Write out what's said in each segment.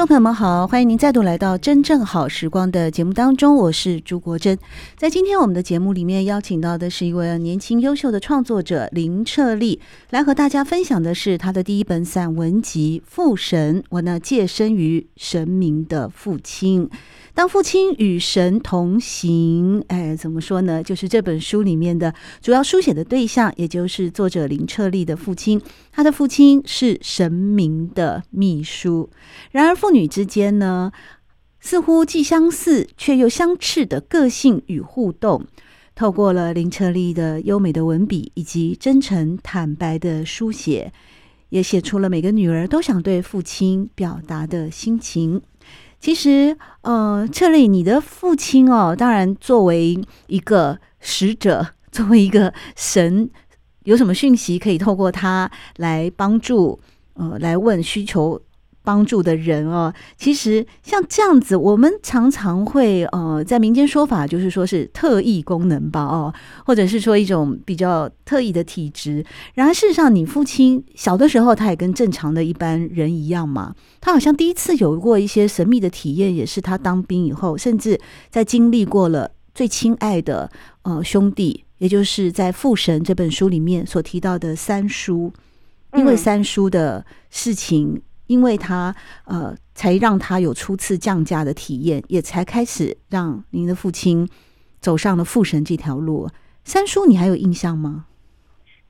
众朋友们好，欢迎您再度来到《真正好时光》的节目当中，我是朱国珍。在今天我们的节目里面，邀请到的是一位年轻优秀的创作者林彻立，来和大家分享的是他的第一本散文集《父神》，我呢借身于神明的父亲。当父亲与神同行，哎，怎么说呢？就是这本书里面的主要书写的对象，也就是作者林彻利的父亲。他的父亲是神明的秘书。然而，父女之间呢，似乎既相似却又相斥的个性与互动，透过了林彻利的优美的文笔以及真诚坦白的书写，也写出了每个女儿都想对父亲表达的心情。其实，呃，这里，你的父亲哦，当然作为一个使者，作为一个神，有什么讯息可以透过他来帮助，呃，来问需求。帮助的人哦，其实像这样子，我们常常会呃，在民间说法就是说是特异功能吧，哦，或者是说一种比较特异的体质。然而事实上，你父亲小的时候，他也跟正常的一般人一样嘛。他好像第一次有过一些神秘的体验，也是他当兵以后，甚至在经历过了最亲爱的呃兄弟，也就是在《父神》这本书里面所提到的三叔，因为三叔的事情。因为他呃，才让他有初次降价的体验，也才开始让您的父亲走上了父神这条路。三叔，你还有印象吗？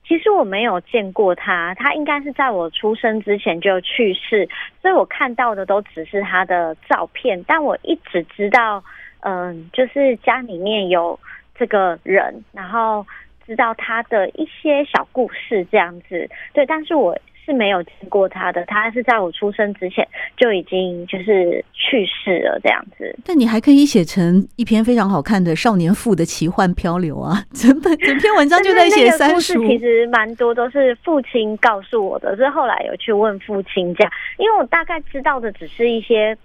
其实我没有见过他，他应该是在我出生之前就去世，所以我看到的都只是他的照片。但我一直知道，嗯、就是家里面有这个人，然后知道他的一些小故事这样子。对，但是我。是没有见过他的，他是在我出生之前就已经就是去世了这样子。但你还可以写成一篇非常好看的少年父的奇幻漂流啊！整本整篇文章就在写三叔。其实蛮多都是父亲告诉我的，是后来有去问父亲这样，因为我大概知道的只是一些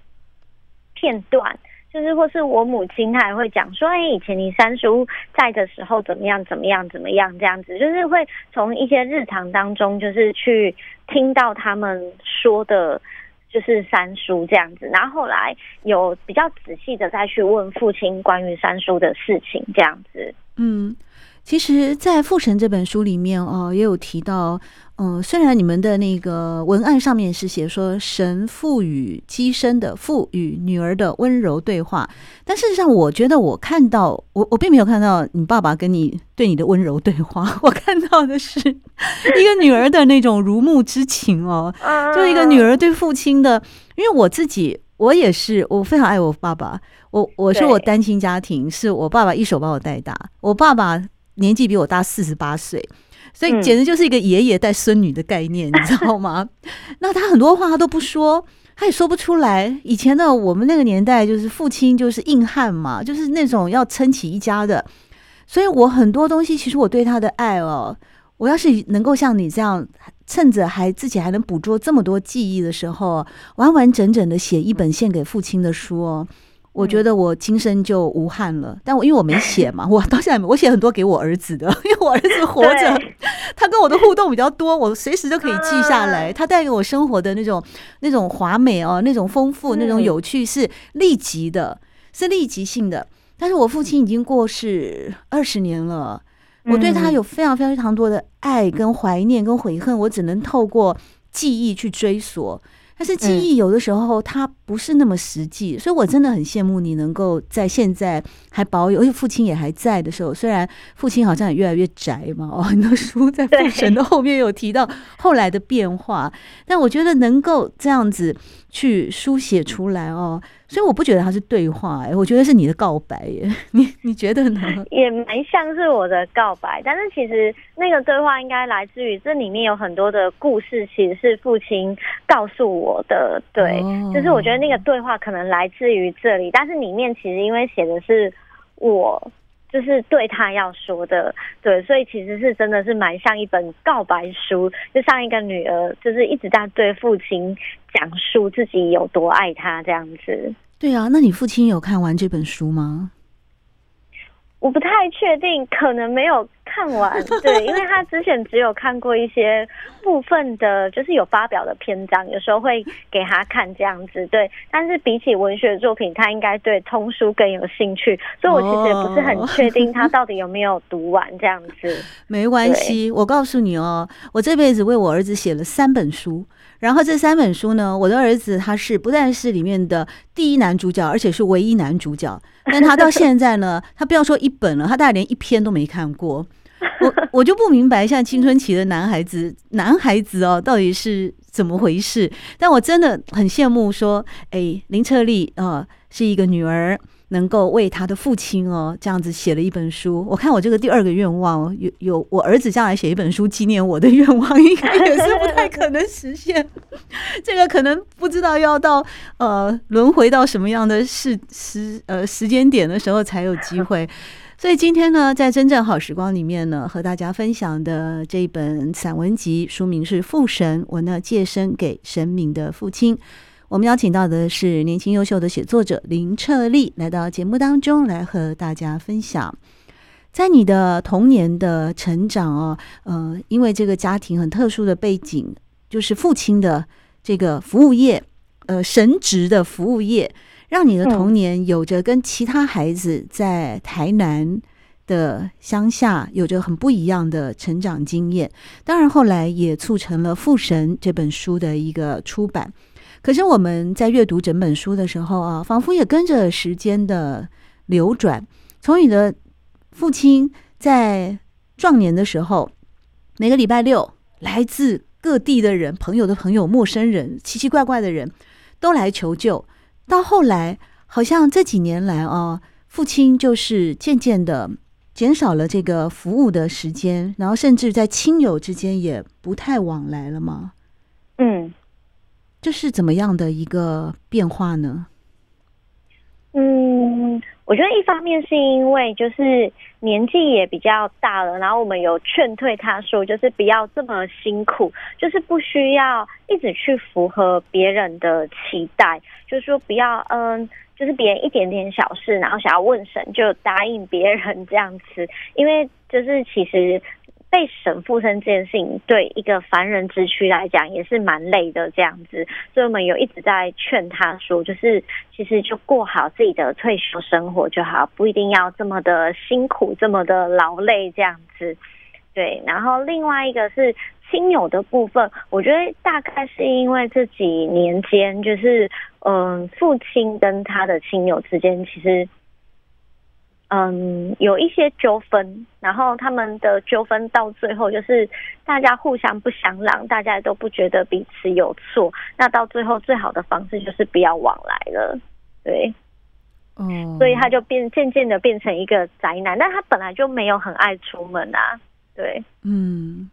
片段。就是，或是我母亲，她还会讲说，哎，以前你三叔在的时候怎么样，怎么样，怎么样，这样子，就是会从一些日常当中，就是去听到他们说的，就是三叔这样子，然后后来有比较仔细的再去问父亲关于三叔的事情，这样子，嗯。其实，在《父神》这本书里面哦，也有提到，嗯，虽然你们的那个文案上面是写说神父与机身的父与女儿的温柔对话，但事实上，我觉得我看到我我并没有看到你爸爸跟你对你的温柔对话，我看到的是一个女儿的那种如沐之情哦，就一个女儿对父亲的，因为我自己我也是，我非常爱我爸爸，我我是我单亲家庭，是我爸爸一手把我带大，我爸爸。年纪比我大四十八岁，所以简直就是一个爷爷带孙女的概念，嗯、你知道吗？那他很多话他都不说，他也说不出来。以前呢我们那个年代，就是父亲就是硬汉嘛，就是那种要撑起一家的。所以我很多东西，其实我对他的爱哦，我要是能够像你这样，趁着还自己还能捕捉这么多记忆的时候，完完整整的写一本献给父亲的书哦。我觉得我今生就无憾了，但我因为我没 写嘛，我到现在我写很多给我儿子的，因为我儿子活着，他跟我的互动比较多，我随时都可以记下来。他带给我生活的那种那种华美哦，那种丰富，那种有趣是立即的，是立即性的。但是我父亲已经过世二十年了，我对他有非常非常多的爱跟怀念跟悔恨，我只能透过记忆去追索。但是记忆有的时候它不是那么实际，所以我真的很羡慕你能够在现在还保有，而且父亲也还在的时候。虽然父亲好像也越来越宅嘛，哦，很多书在父神的后面有提到后来的变化，但我觉得能够这样子去书写出来哦，所以我不觉得它是对话，哎，我觉得是你的告白耶。你你觉得呢？也蛮像是我的告白，但是其实那个对话应该来自于这里面有很多的故事，其实是父亲告诉我的。对，哦、就是我觉得那个对话可能来自于这里，但是里面其实因为写的是我。就是对他要说的，对，所以其实是真的是蛮像一本告白书，就像一个女儿，就是一直在对父亲讲述自己有多爱他这样子。对啊，那你父亲有看完这本书吗？我不太确定，可能没有看完。对，因为他之前只有看过一些部分的，就是有发表的篇章，有时候会给他看这样子。对，但是比起文学作品，他应该对通书更有兴趣，所以我其实也不是很确定他到底有没有读完这样子。没关系，我告诉你哦，我这辈子为我儿子写了三本书。然后这三本书呢，我的儿子他是不但是里面的第一男主角，而且是唯一男主角。但他到现在呢，他不要说一本了，他大概连一篇都没看过。我 我就不明白，像青春期的男孩子，男孩子哦，到底是怎么回事？但我真的很羡慕说，哎，林彻利啊，呃，是一个女儿。能够为他的父亲哦，这样子写了一本书。我看我这个第二个愿望，有有我儿子将来写一本书纪念我的愿望，应该也是不太可能实现。这个可能不知道要到呃轮回到什么样的时时呃时间点的时候才有机会。所以今天呢，在真正好时光里面呢，和大家分享的这一本散文集，书名是《父神》，我呢借身给神明的父亲。我们邀请到的是年轻优秀的写作者林彻利，来到节目当中来和大家分享，在你的童年的成长哦，呃，因为这个家庭很特殊的背景，就是父亲的这个服务业，呃，神职的服务业，让你的童年有着跟其他孩子在台南的乡下有着很不一样的成长经验。当然，后来也促成了《父神》这本书的一个出版。可是我们在阅读整本书的时候啊，仿佛也跟着时间的流转。从你的父亲在壮年的时候，每个礼拜六来自各地的人、朋友的朋友、陌生人、奇奇怪怪的人都来求救，到后来好像这几年来啊，父亲就是渐渐的减少了这个服务的时间，然后甚至在亲友之间也不太往来了吗？嗯。这是怎么样的一个变化呢？嗯，我觉得一方面是因为就是年纪也比较大了，然后我们有劝退他说，就是不要这么辛苦，就是不需要一直去符合别人的期待，就是说不要嗯，就是别人一点点小事，然后想要问神就答应别人这样子，因为就是其实。被神附身这件事情，对一个凡人之躯来讲也是蛮累的，这样子，所以我们有一直在劝他说，就是其实就过好自己的退休生活就好，不一定要这么的辛苦，这么的劳累这样子。对，然后另外一个是亲友的部分，我觉得大概是因为这几年间，就是嗯，父亲跟他的亲友之间其实。嗯，有一些纠纷，然后他们的纠纷到最后就是大家互相不相让，大家都不觉得彼此有错。那到最后最好的方式就是不要往来了，对，嗯，所以他就变渐渐的变成一个宅男，但他本来就没有很爱出门啊，对，嗯，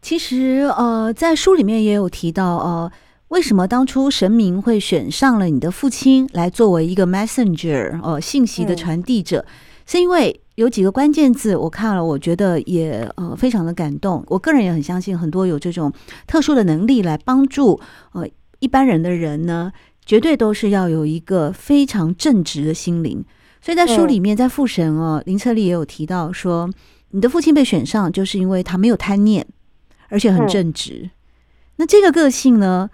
其实呃，在书里面也有提到呃。为什么当初神明会选上了你的父亲来作为一个 messenger 哦，信息的传递者？是因为有几个关键字，我看了，我觉得也呃非常的感动。我个人也很相信，很多有这种特殊的能力来帮助呃一般人的人呢，绝对都是要有一个非常正直的心灵。所以在书里面，在父神哦，林彻利也有提到说，你的父亲被选上，就是因为他没有贪念，而且很正直。那这个个性呢？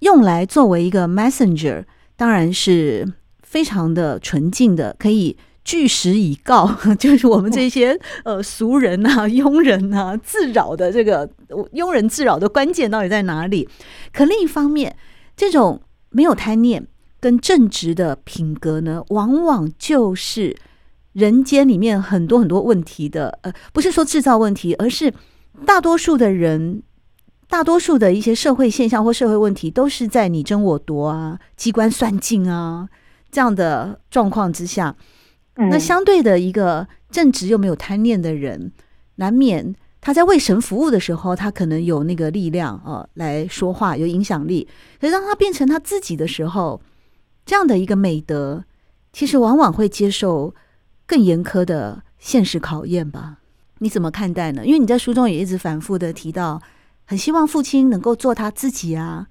用来作为一个 messenger，当然是非常的纯净的，可以据实以告，就是我们这些呃俗人啊、庸人啊自扰的这个庸人自扰的关键到底在哪里？可另一方面，这种没有贪念跟正直的品格呢，往往就是人间里面很多很多问题的，呃，不是说制造问题，而是大多数的人。大多数的一些社会现象或社会问题，都是在你争我夺啊、机关算尽啊这样的状况之下。那相对的一个正直又没有贪念的人，难免他在为神服务的时候，他可能有那个力量啊、呃、来说话，有影响力。可是当他变成他自己的时候，这样的一个美德，其实往往会接受更严苛的现实考验吧？你怎么看待呢？因为你在书中也一直反复的提到，很希望父亲能够做他自己啊。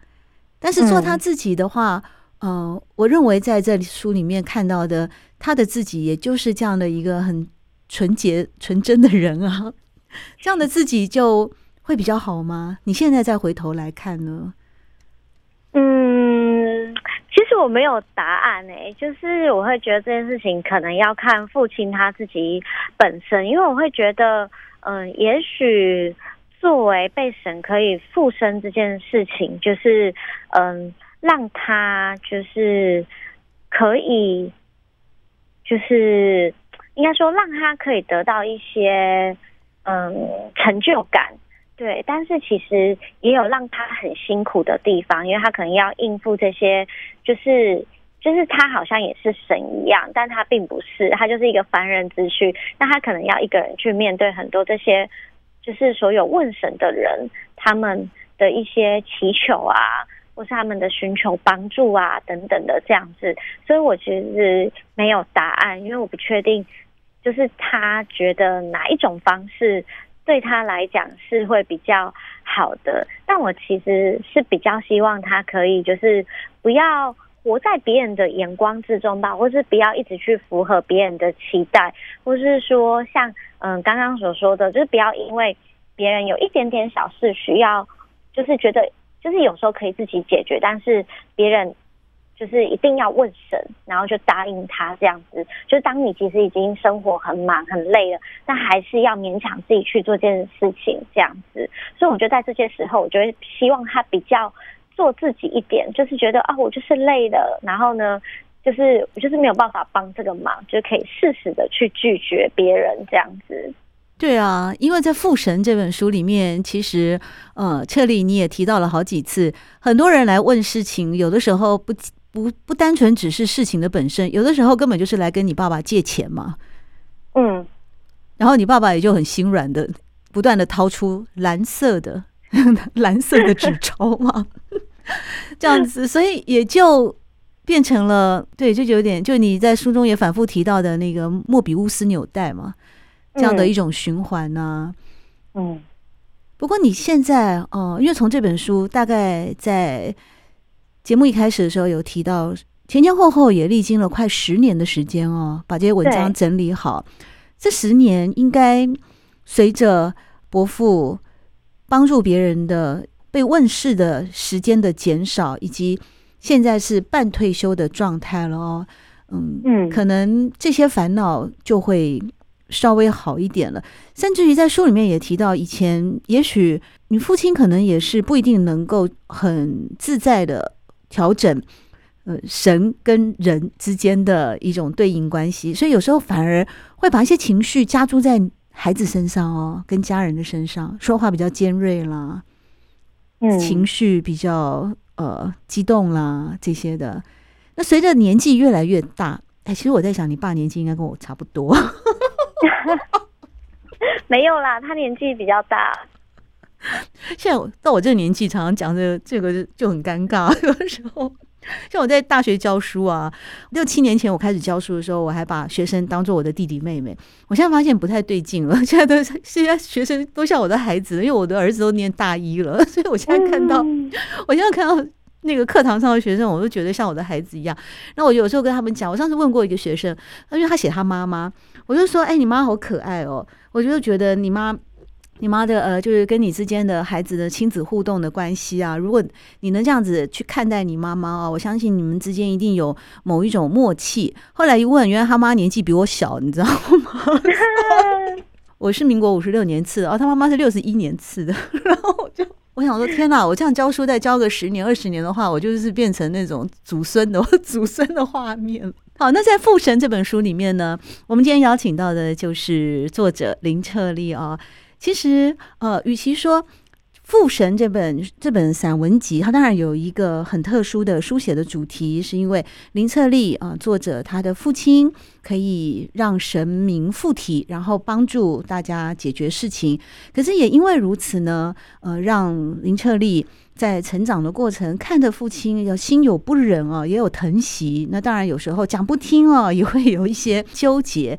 但是做他自己的话，嗯、呃，我认为在这书里面看到的。他的自己，也就是这样的一个很纯洁、纯真的人啊，这样的自己就会比较好吗？你现在再回头来看呢？嗯，其实我没有答案诶、欸，就是我会觉得这件事情可能要看父亲他自己本身，因为我会觉得，嗯、呃，也许作为被神可以附身这件事情，就是嗯、让他就是可以。就是应该说，让他可以得到一些嗯成就感，对。但是其实也有让他很辛苦的地方，因为他可能要应付这些，就是就是他好像也是神一样，但他并不是，他就是一个凡人之躯。那他可能要一个人去面对很多这些，就是所有问神的人他们的一些祈求啊。或是他们的寻求帮助啊，等等的这样子，所以我其实没有答案，因为我不确定，就是他觉得哪一种方式对他来讲是会比较好的。但我其实是比较希望他可以，就是不要活在别人的眼光之中吧，或是不要一直去符合别人的期待，或是说像嗯刚刚所说的，就是不要因为别人有一点点小事需要，就是觉得。就是有时候可以自己解决，但是别人就是一定要问神，然后就答应他这样子。就当你其实已经生活很忙很累了，但还是要勉强自己去做这件事情这样子。所以我觉得在这些时候，我觉得希望他比较做自己一点，就是觉得啊，我就是累了，然后呢，就是我就是没有办法帮这个忙，就可以适时的去拒绝别人这样子。对啊，因为在《父神》这本书里面，其实呃，彻里你也提到了好几次，很多人来问事情，有的时候不不不单纯只是事情的本身，有的时候根本就是来跟你爸爸借钱嘛。嗯，然后你爸爸也就很心软的，不断的掏出蓝色的 蓝色的纸钞嘛，这样子，所以也就变成了对，就有点就你在书中也反复提到的那个莫比乌斯纽带嘛。这样的一种循环呢，嗯，不过你现在哦，因为从这本书大概在节目一开始的时候有提到，前前后后也历经了快十年的时间哦，把这些文章整理好。这十年应该随着伯父帮助别人的被问世的时间的减少，以及现在是半退休的状态了哦，嗯嗯，可能这些烦恼就会。稍微好一点了，甚至于在书里面也提到，以前也许你父亲可能也是不一定能够很自在的调整，呃，神跟人之间的一种对应关系，所以有时候反而会把一些情绪加诸在孩子身上哦，跟家人的身上，说话比较尖锐啦，嗯，情绪比较呃激动啦这些的。那随着年纪越来越大，哎，其实我在想，你爸年纪应该跟我差不多。没有啦，他年纪比较大。现在到我这个年纪，常常讲这个这个就很尴尬。有的时候，像我在大学教书啊，六七年前我开始教书的时候，我还把学生当做我的弟弟妹妹。我现在发现不太对劲了，现在都现在学生都像我的孩子，因为我的儿子都念大一了，所以我现在看到，我现在看到那个课堂上的学生，我都觉得像我的孩子一样。那我有时候跟他们讲，我上次问过一个学生，因为他写他妈妈。我就说，哎、欸，你妈好可爱哦！我就觉得你妈，你妈的呃，就是跟你之间的孩子的亲子互动的关系啊，如果你能这样子去看待你妈妈啊，我相信你们之间一定有某一种默契。后来一问，原来他妈年纪比我小，你知道吗？我是民国五十六年次的，哦，他妈妈是六十一年次的，然后我就。我想说，天哪！我这样教书，再教个十年、二十年的话，我就是变成那种祖孙的祖孙的画面。好，那在《父神》这本书里面呢，我们今天邀请到的就是作者林彻利啊。其实，呃，与其说《父神》这本这本散文集，它当然有一个很特殊的书写的主题，是因为林策立啊，作者他的父亲可以让神明附体，然后帮助大家解决事情。可是也因为如此呢，呃，让林策立在成长的过程看着父亲要心有不忍啊，也有疼惜。那当然有时候讲不听啊，也会有一些纠结。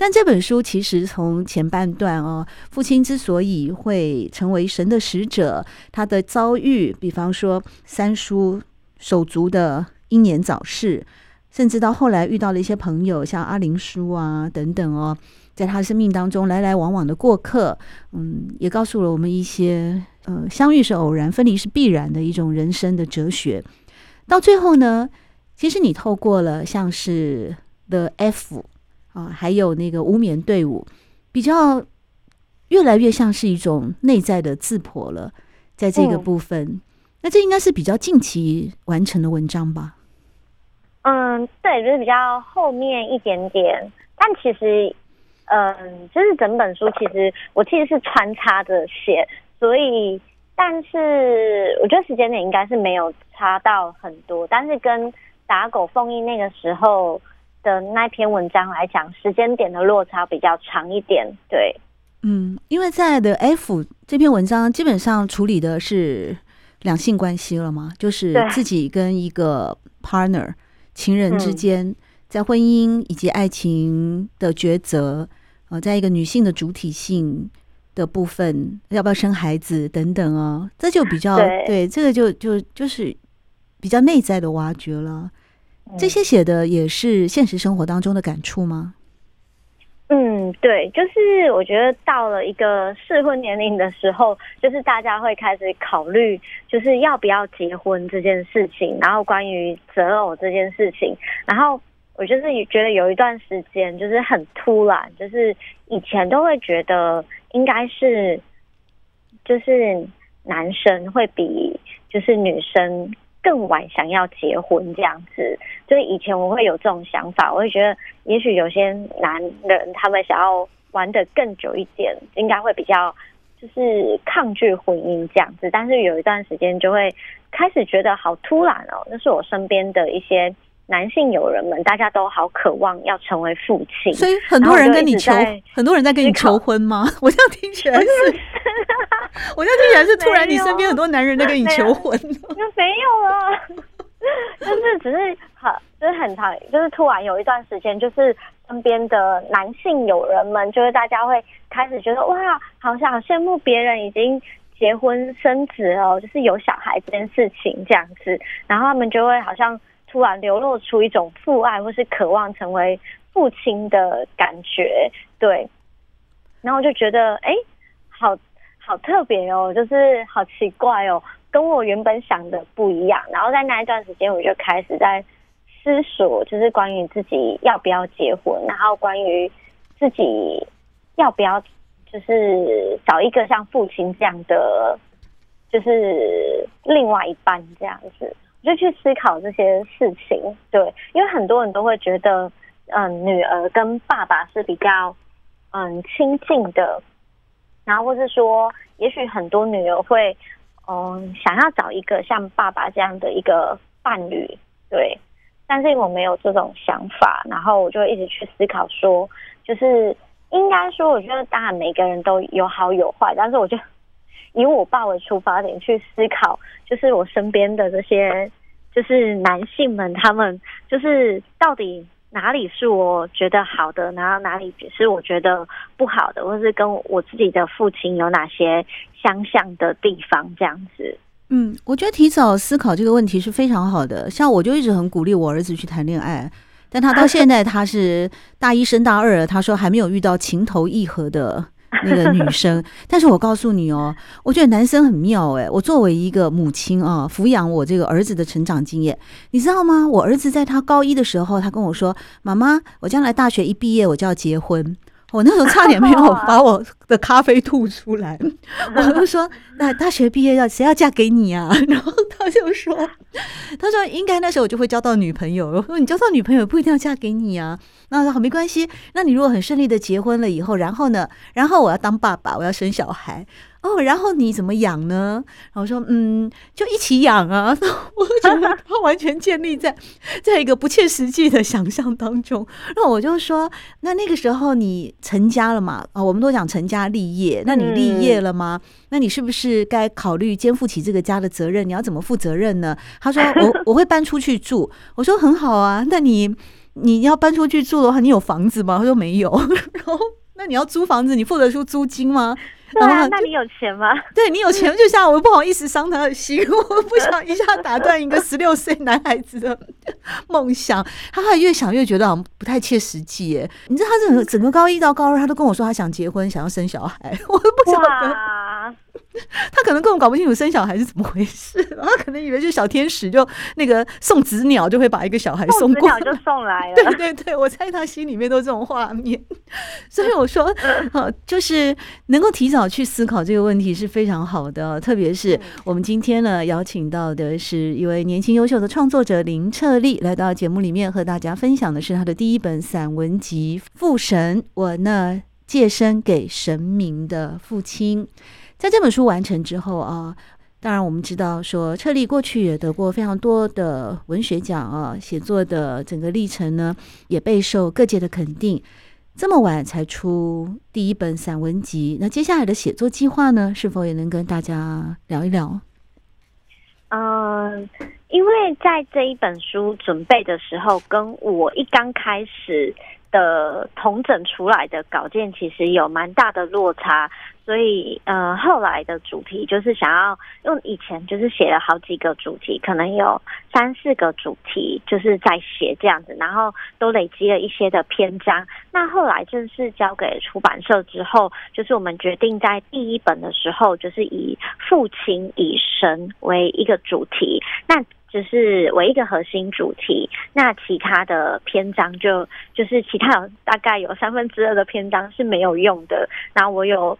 但这本书其实从前半段哦，父亲之所以会成为神的使者，他的遭遇，比方说三叔手足的英年早逝，甚至到后来遇到了一些朋友，像阿灵叔啊等等哦，在他生命当中来来往往的过客，嗯，也告诉了我们一些呃，相遇是偶然，分离是必然的一种人生的哲学。到最后呢，其实你透过了像是 The F。啊，还有那个无眠队伍，比较越来越像是一种内在的自剖了，在这个部分，嗯、那这应该是比较近期完成的文章吧？嗯，对，就是比较后面一点点，但其实，嗯，就是整本书其实我其实是穿插着写，所以，但是我觉得时间点应该是没有差到很多，但是跟打狗奉印那个时候。的那篇文章来讲，时间点的落差比较长一点。对，嗯，因为在的 F 这篇文章基本上处理的是两性关系了嘛，就是自己跟一个 partner 情人之间在婚姻以及爱情的抉择，呃，在一个女性的主体性的部分，要不要生孩子等等啊，这就比较对，对，这个就就就是比较内在的挖掘了。这些写的也是现实生活当中的感触吗？嗯，对，就是我觉得到了一个适婚年龄的时候，就是大家会开始考虑，就是要不要结婚这件事情，然后关于择偶这件事情，然后我就是觉得有一段时间就是很突然，就是以前都会觉得应该是，就是男生会比就是女生。更晚想要结婚这样子，就是以前我会有这种想法，我会觉得也许有些男人他们想要玩的更久一点，应该会比较就是抗拒婚姻这样子。但是有一段时间就会开始觉得好突然哦，那是我身边的一些男性友人们，大家都好渴望要成为父亲，所以很多人跟你求，很多人在跟你求婚吗？我这样听起来是。我就听起来是突然，你身边很多男人在跟你求婚。那没有了，就是只是好，就是很长，就是突然有一段时间，就是身边的男性友人们，就是大家会开始觉得哇，好像好羡慕别人已经结婚生子哦，就是有小孩这件事情这样子，然后他们就会好像突然流露出一种父爱或是渴望成为父亲的感觉，对，然后就觉得哎，好。好特别哦，就是好奇怪哦，跟我原本想的不一样。然后在那一段时间，我就开始在思索，就是关于自己要不要结婚，然后关于自己要不要就是找一个像父亲这样的，就是另外一半这样子，我就去思考这些事情。对，因为很多人都会觉得，嗯，女儿跟爸爸是比较嗯亲近的。然后，或是说，也许很多女儿会，嗯，想要找一个像爸爸这样的一个伴侣，对。但是我没有这种想法，然后我就一直去思考说，就是应该说，我觉得当然每个人都有好有坏，但是我就以我爸为出发点去思考，就是我身边的这些，就是男性们，他们就是到底。哪里是我觉得好的，然后哪里是我觉得不好的，或是跟我自己的父亲有哪些相像的地方，这样子。嗯，我觉得提早思考这个问题是非常好的。像我就一直很鼓励我儿子去谈恋爱，但他到现在他是大一升大二，他说还没有遇到情投意合的。那个女生，但是我告诉你哦，我觉得男生很妙哎。我作为一个母亲啊，抚养我这个儿子的成长经验，你知道吗？我儿子在他高一的时候，他跟我说：“妈妈，我将来大学一毕业，我就要结婚。”我那时候差点没有 把我的咖啡吐出来，我就说：“那大学毕业要谁要嫁给你啊？” 然后他就说：“他说应该那时候我就会交到女朋友。”我说：“你交到女朋友不一定要嫁给你啊。”那好，没关系。那你如果很顺利的结婚了以后，然后呢？然后我要当爸爸，我要生小孩。哦，然后你怎么养呢？然后我说嗯，就一起养啊。我就觉得他完全建立在 在一个不切实际的想象当中。然后我就说，那那个时候你成家了嘛？啊，我们都讲成家立业，那你立业了吗？嗯、那你是不是该考虑肩负起这个家的责任？你要怎么负责任呢？他说我 我会搬出去住。我说很好啊，那你你要搬出去住的话，你有房子吗？他说没有。然后那你要租房子，你付得出租金吗？对啊，那你有钱吗？对，你有钱，就像我不好意思伤他的心，我不想一下打断一个十六岁男孩子的梦想。他还越想越觉得好像不太切实际耶。你知道，他整个整个高一到高二，他都跟我说他想结婚，想要生小孩，我都不晓得。他可能根本搞不清楚生小孩是怎么回事，他可能以为就小天使就那个送子鸟就会把一个小孩送过来，就送来了。对对对，我猜他心里面都这种画面。所以我说，呃，就是能够提早去思考这个问题是非常好的。特别是我们今天呢邀请到的是一位年轻优秀的创作者林彻立，来到节目里面和大家分享的是他的第一本散文集《父神》，我呢借身给神明的父亲。在这本书完成之后啊，当然我们知道说，彻立过去也得过非常多的文学奖啊，写作的整个历程呢，也备受各界的肯定。这么晚才出第一本散文集，那接下来的写作计划呢，是否也能跟大家聊一聊？嗯，因为在这一本书准备的时候，跟我一刚开始的统整出来的稿件，其实有蛮大的落差。所以，呃，后来的主题就是想要用以前就是写了好几个主题，可能有三四个主题，就是在写这样子，然后都累积了一些的篇章。那后来正式交给出版社之后，就是我们决定在第一本的时候，就是以父亲以神为一个主题，那就是为一个核心主题。那其他的篇章就就是其他大概有三分之二的篇章是没有用的。然后我有。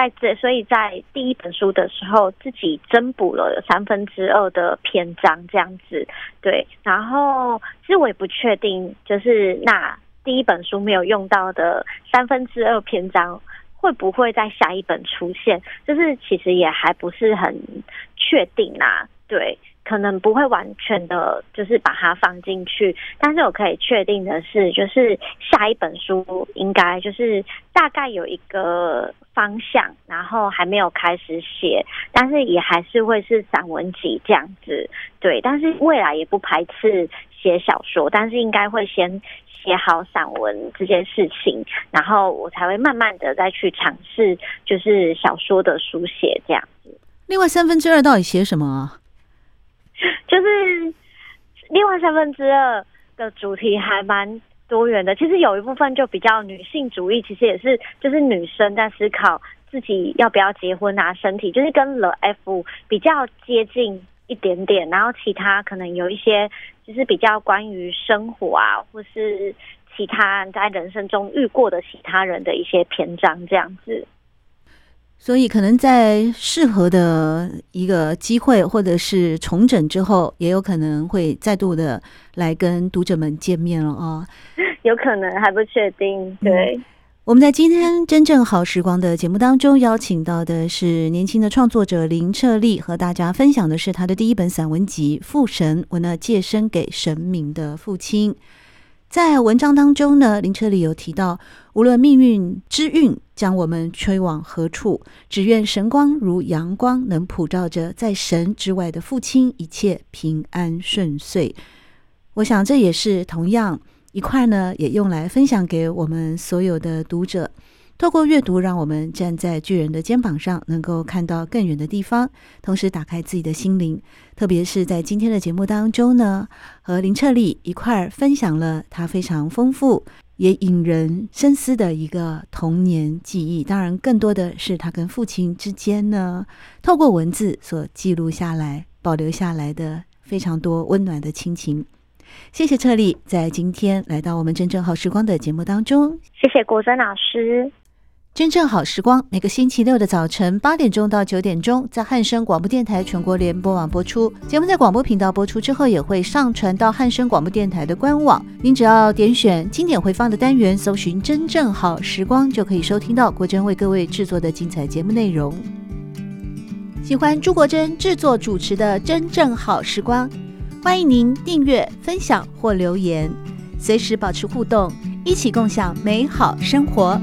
在这，所以在第一本书的时候，自己增补了三分之二的篇章，这样子，对。然后，其实我也不确定，就是那第一本书没有用到的三分之二篇章，会不会在下一本出现？就是其实也还不是很确定啦，对。可能不会完全的，就是把它放进去，但是我可以确定的是，就是下一本书应该就是大概有一个方向，然后还没有开始写，但是也还是会是散文集这样子，对。但是未来也不排斥写小说，但是应该会先写好散文这件事情，然后我才会慢慢的再去尝试，就是小说的书写这样子。另外三分之二到底写什么啊？就是另外三分之二的主题还蛮多元的，其实有一部分就比较女性主义，其实也是就是女生在思考自己要不要结婚啊，身体就是跟 l F 比较接近一点点，然后其他可能有一些就是比较关于生活啊，或是其他在人生中遇过的其他人的一些篇章这样子。所以，可能在适合的一个机会，或者是重整之后，也有可能会再度的来跟读者们见面了啊。有可能还不确定。对，嗯，我们在今天真正好时光的节目当中，邀请到的是年轻的创作者林彻立，和大家分享的是他的第一本散文集《父神》，我呢借身给神明的父亲。在文章当中呢，林车里有提到，无论命运之运将我们吹往何处，只愿神光如阳光，能普照着在神之外的父亲，一切平安顺遂。我想这也是同样一块呢，也用来分享给我们所有的读者。透过阅读，让我们站在巨人的肩膀上，能够看到更远的地方，同时打开自己的心灵。特别是在今天的节目当中呢，和林彻立一块儿分享了他非常丰富也引人深思的一个童年记忆。当然，更多的是他跟父亲之间呢，透过文字所记录下来、保留下来的非常多温暖的亲情。谢谢彻立在今天来到我们真正好时光的节目当中。谢谢国珍老师。真正好时光，每个星期六的早晨八点钟到九点钟，在汉声广播电台全国联播网播出。节目在广播频道播出之后，也会上传到汉声广播电台的官网。您只要点选经典回放的单元，搜寻“真正好时光”，就可以收听到国珍为各位制作的精彩节目内容。喜欢朱国珍制作主持的《真正好时光》，欢迎您订阅、分享或留言，随时保持互动，一起共享美好生活。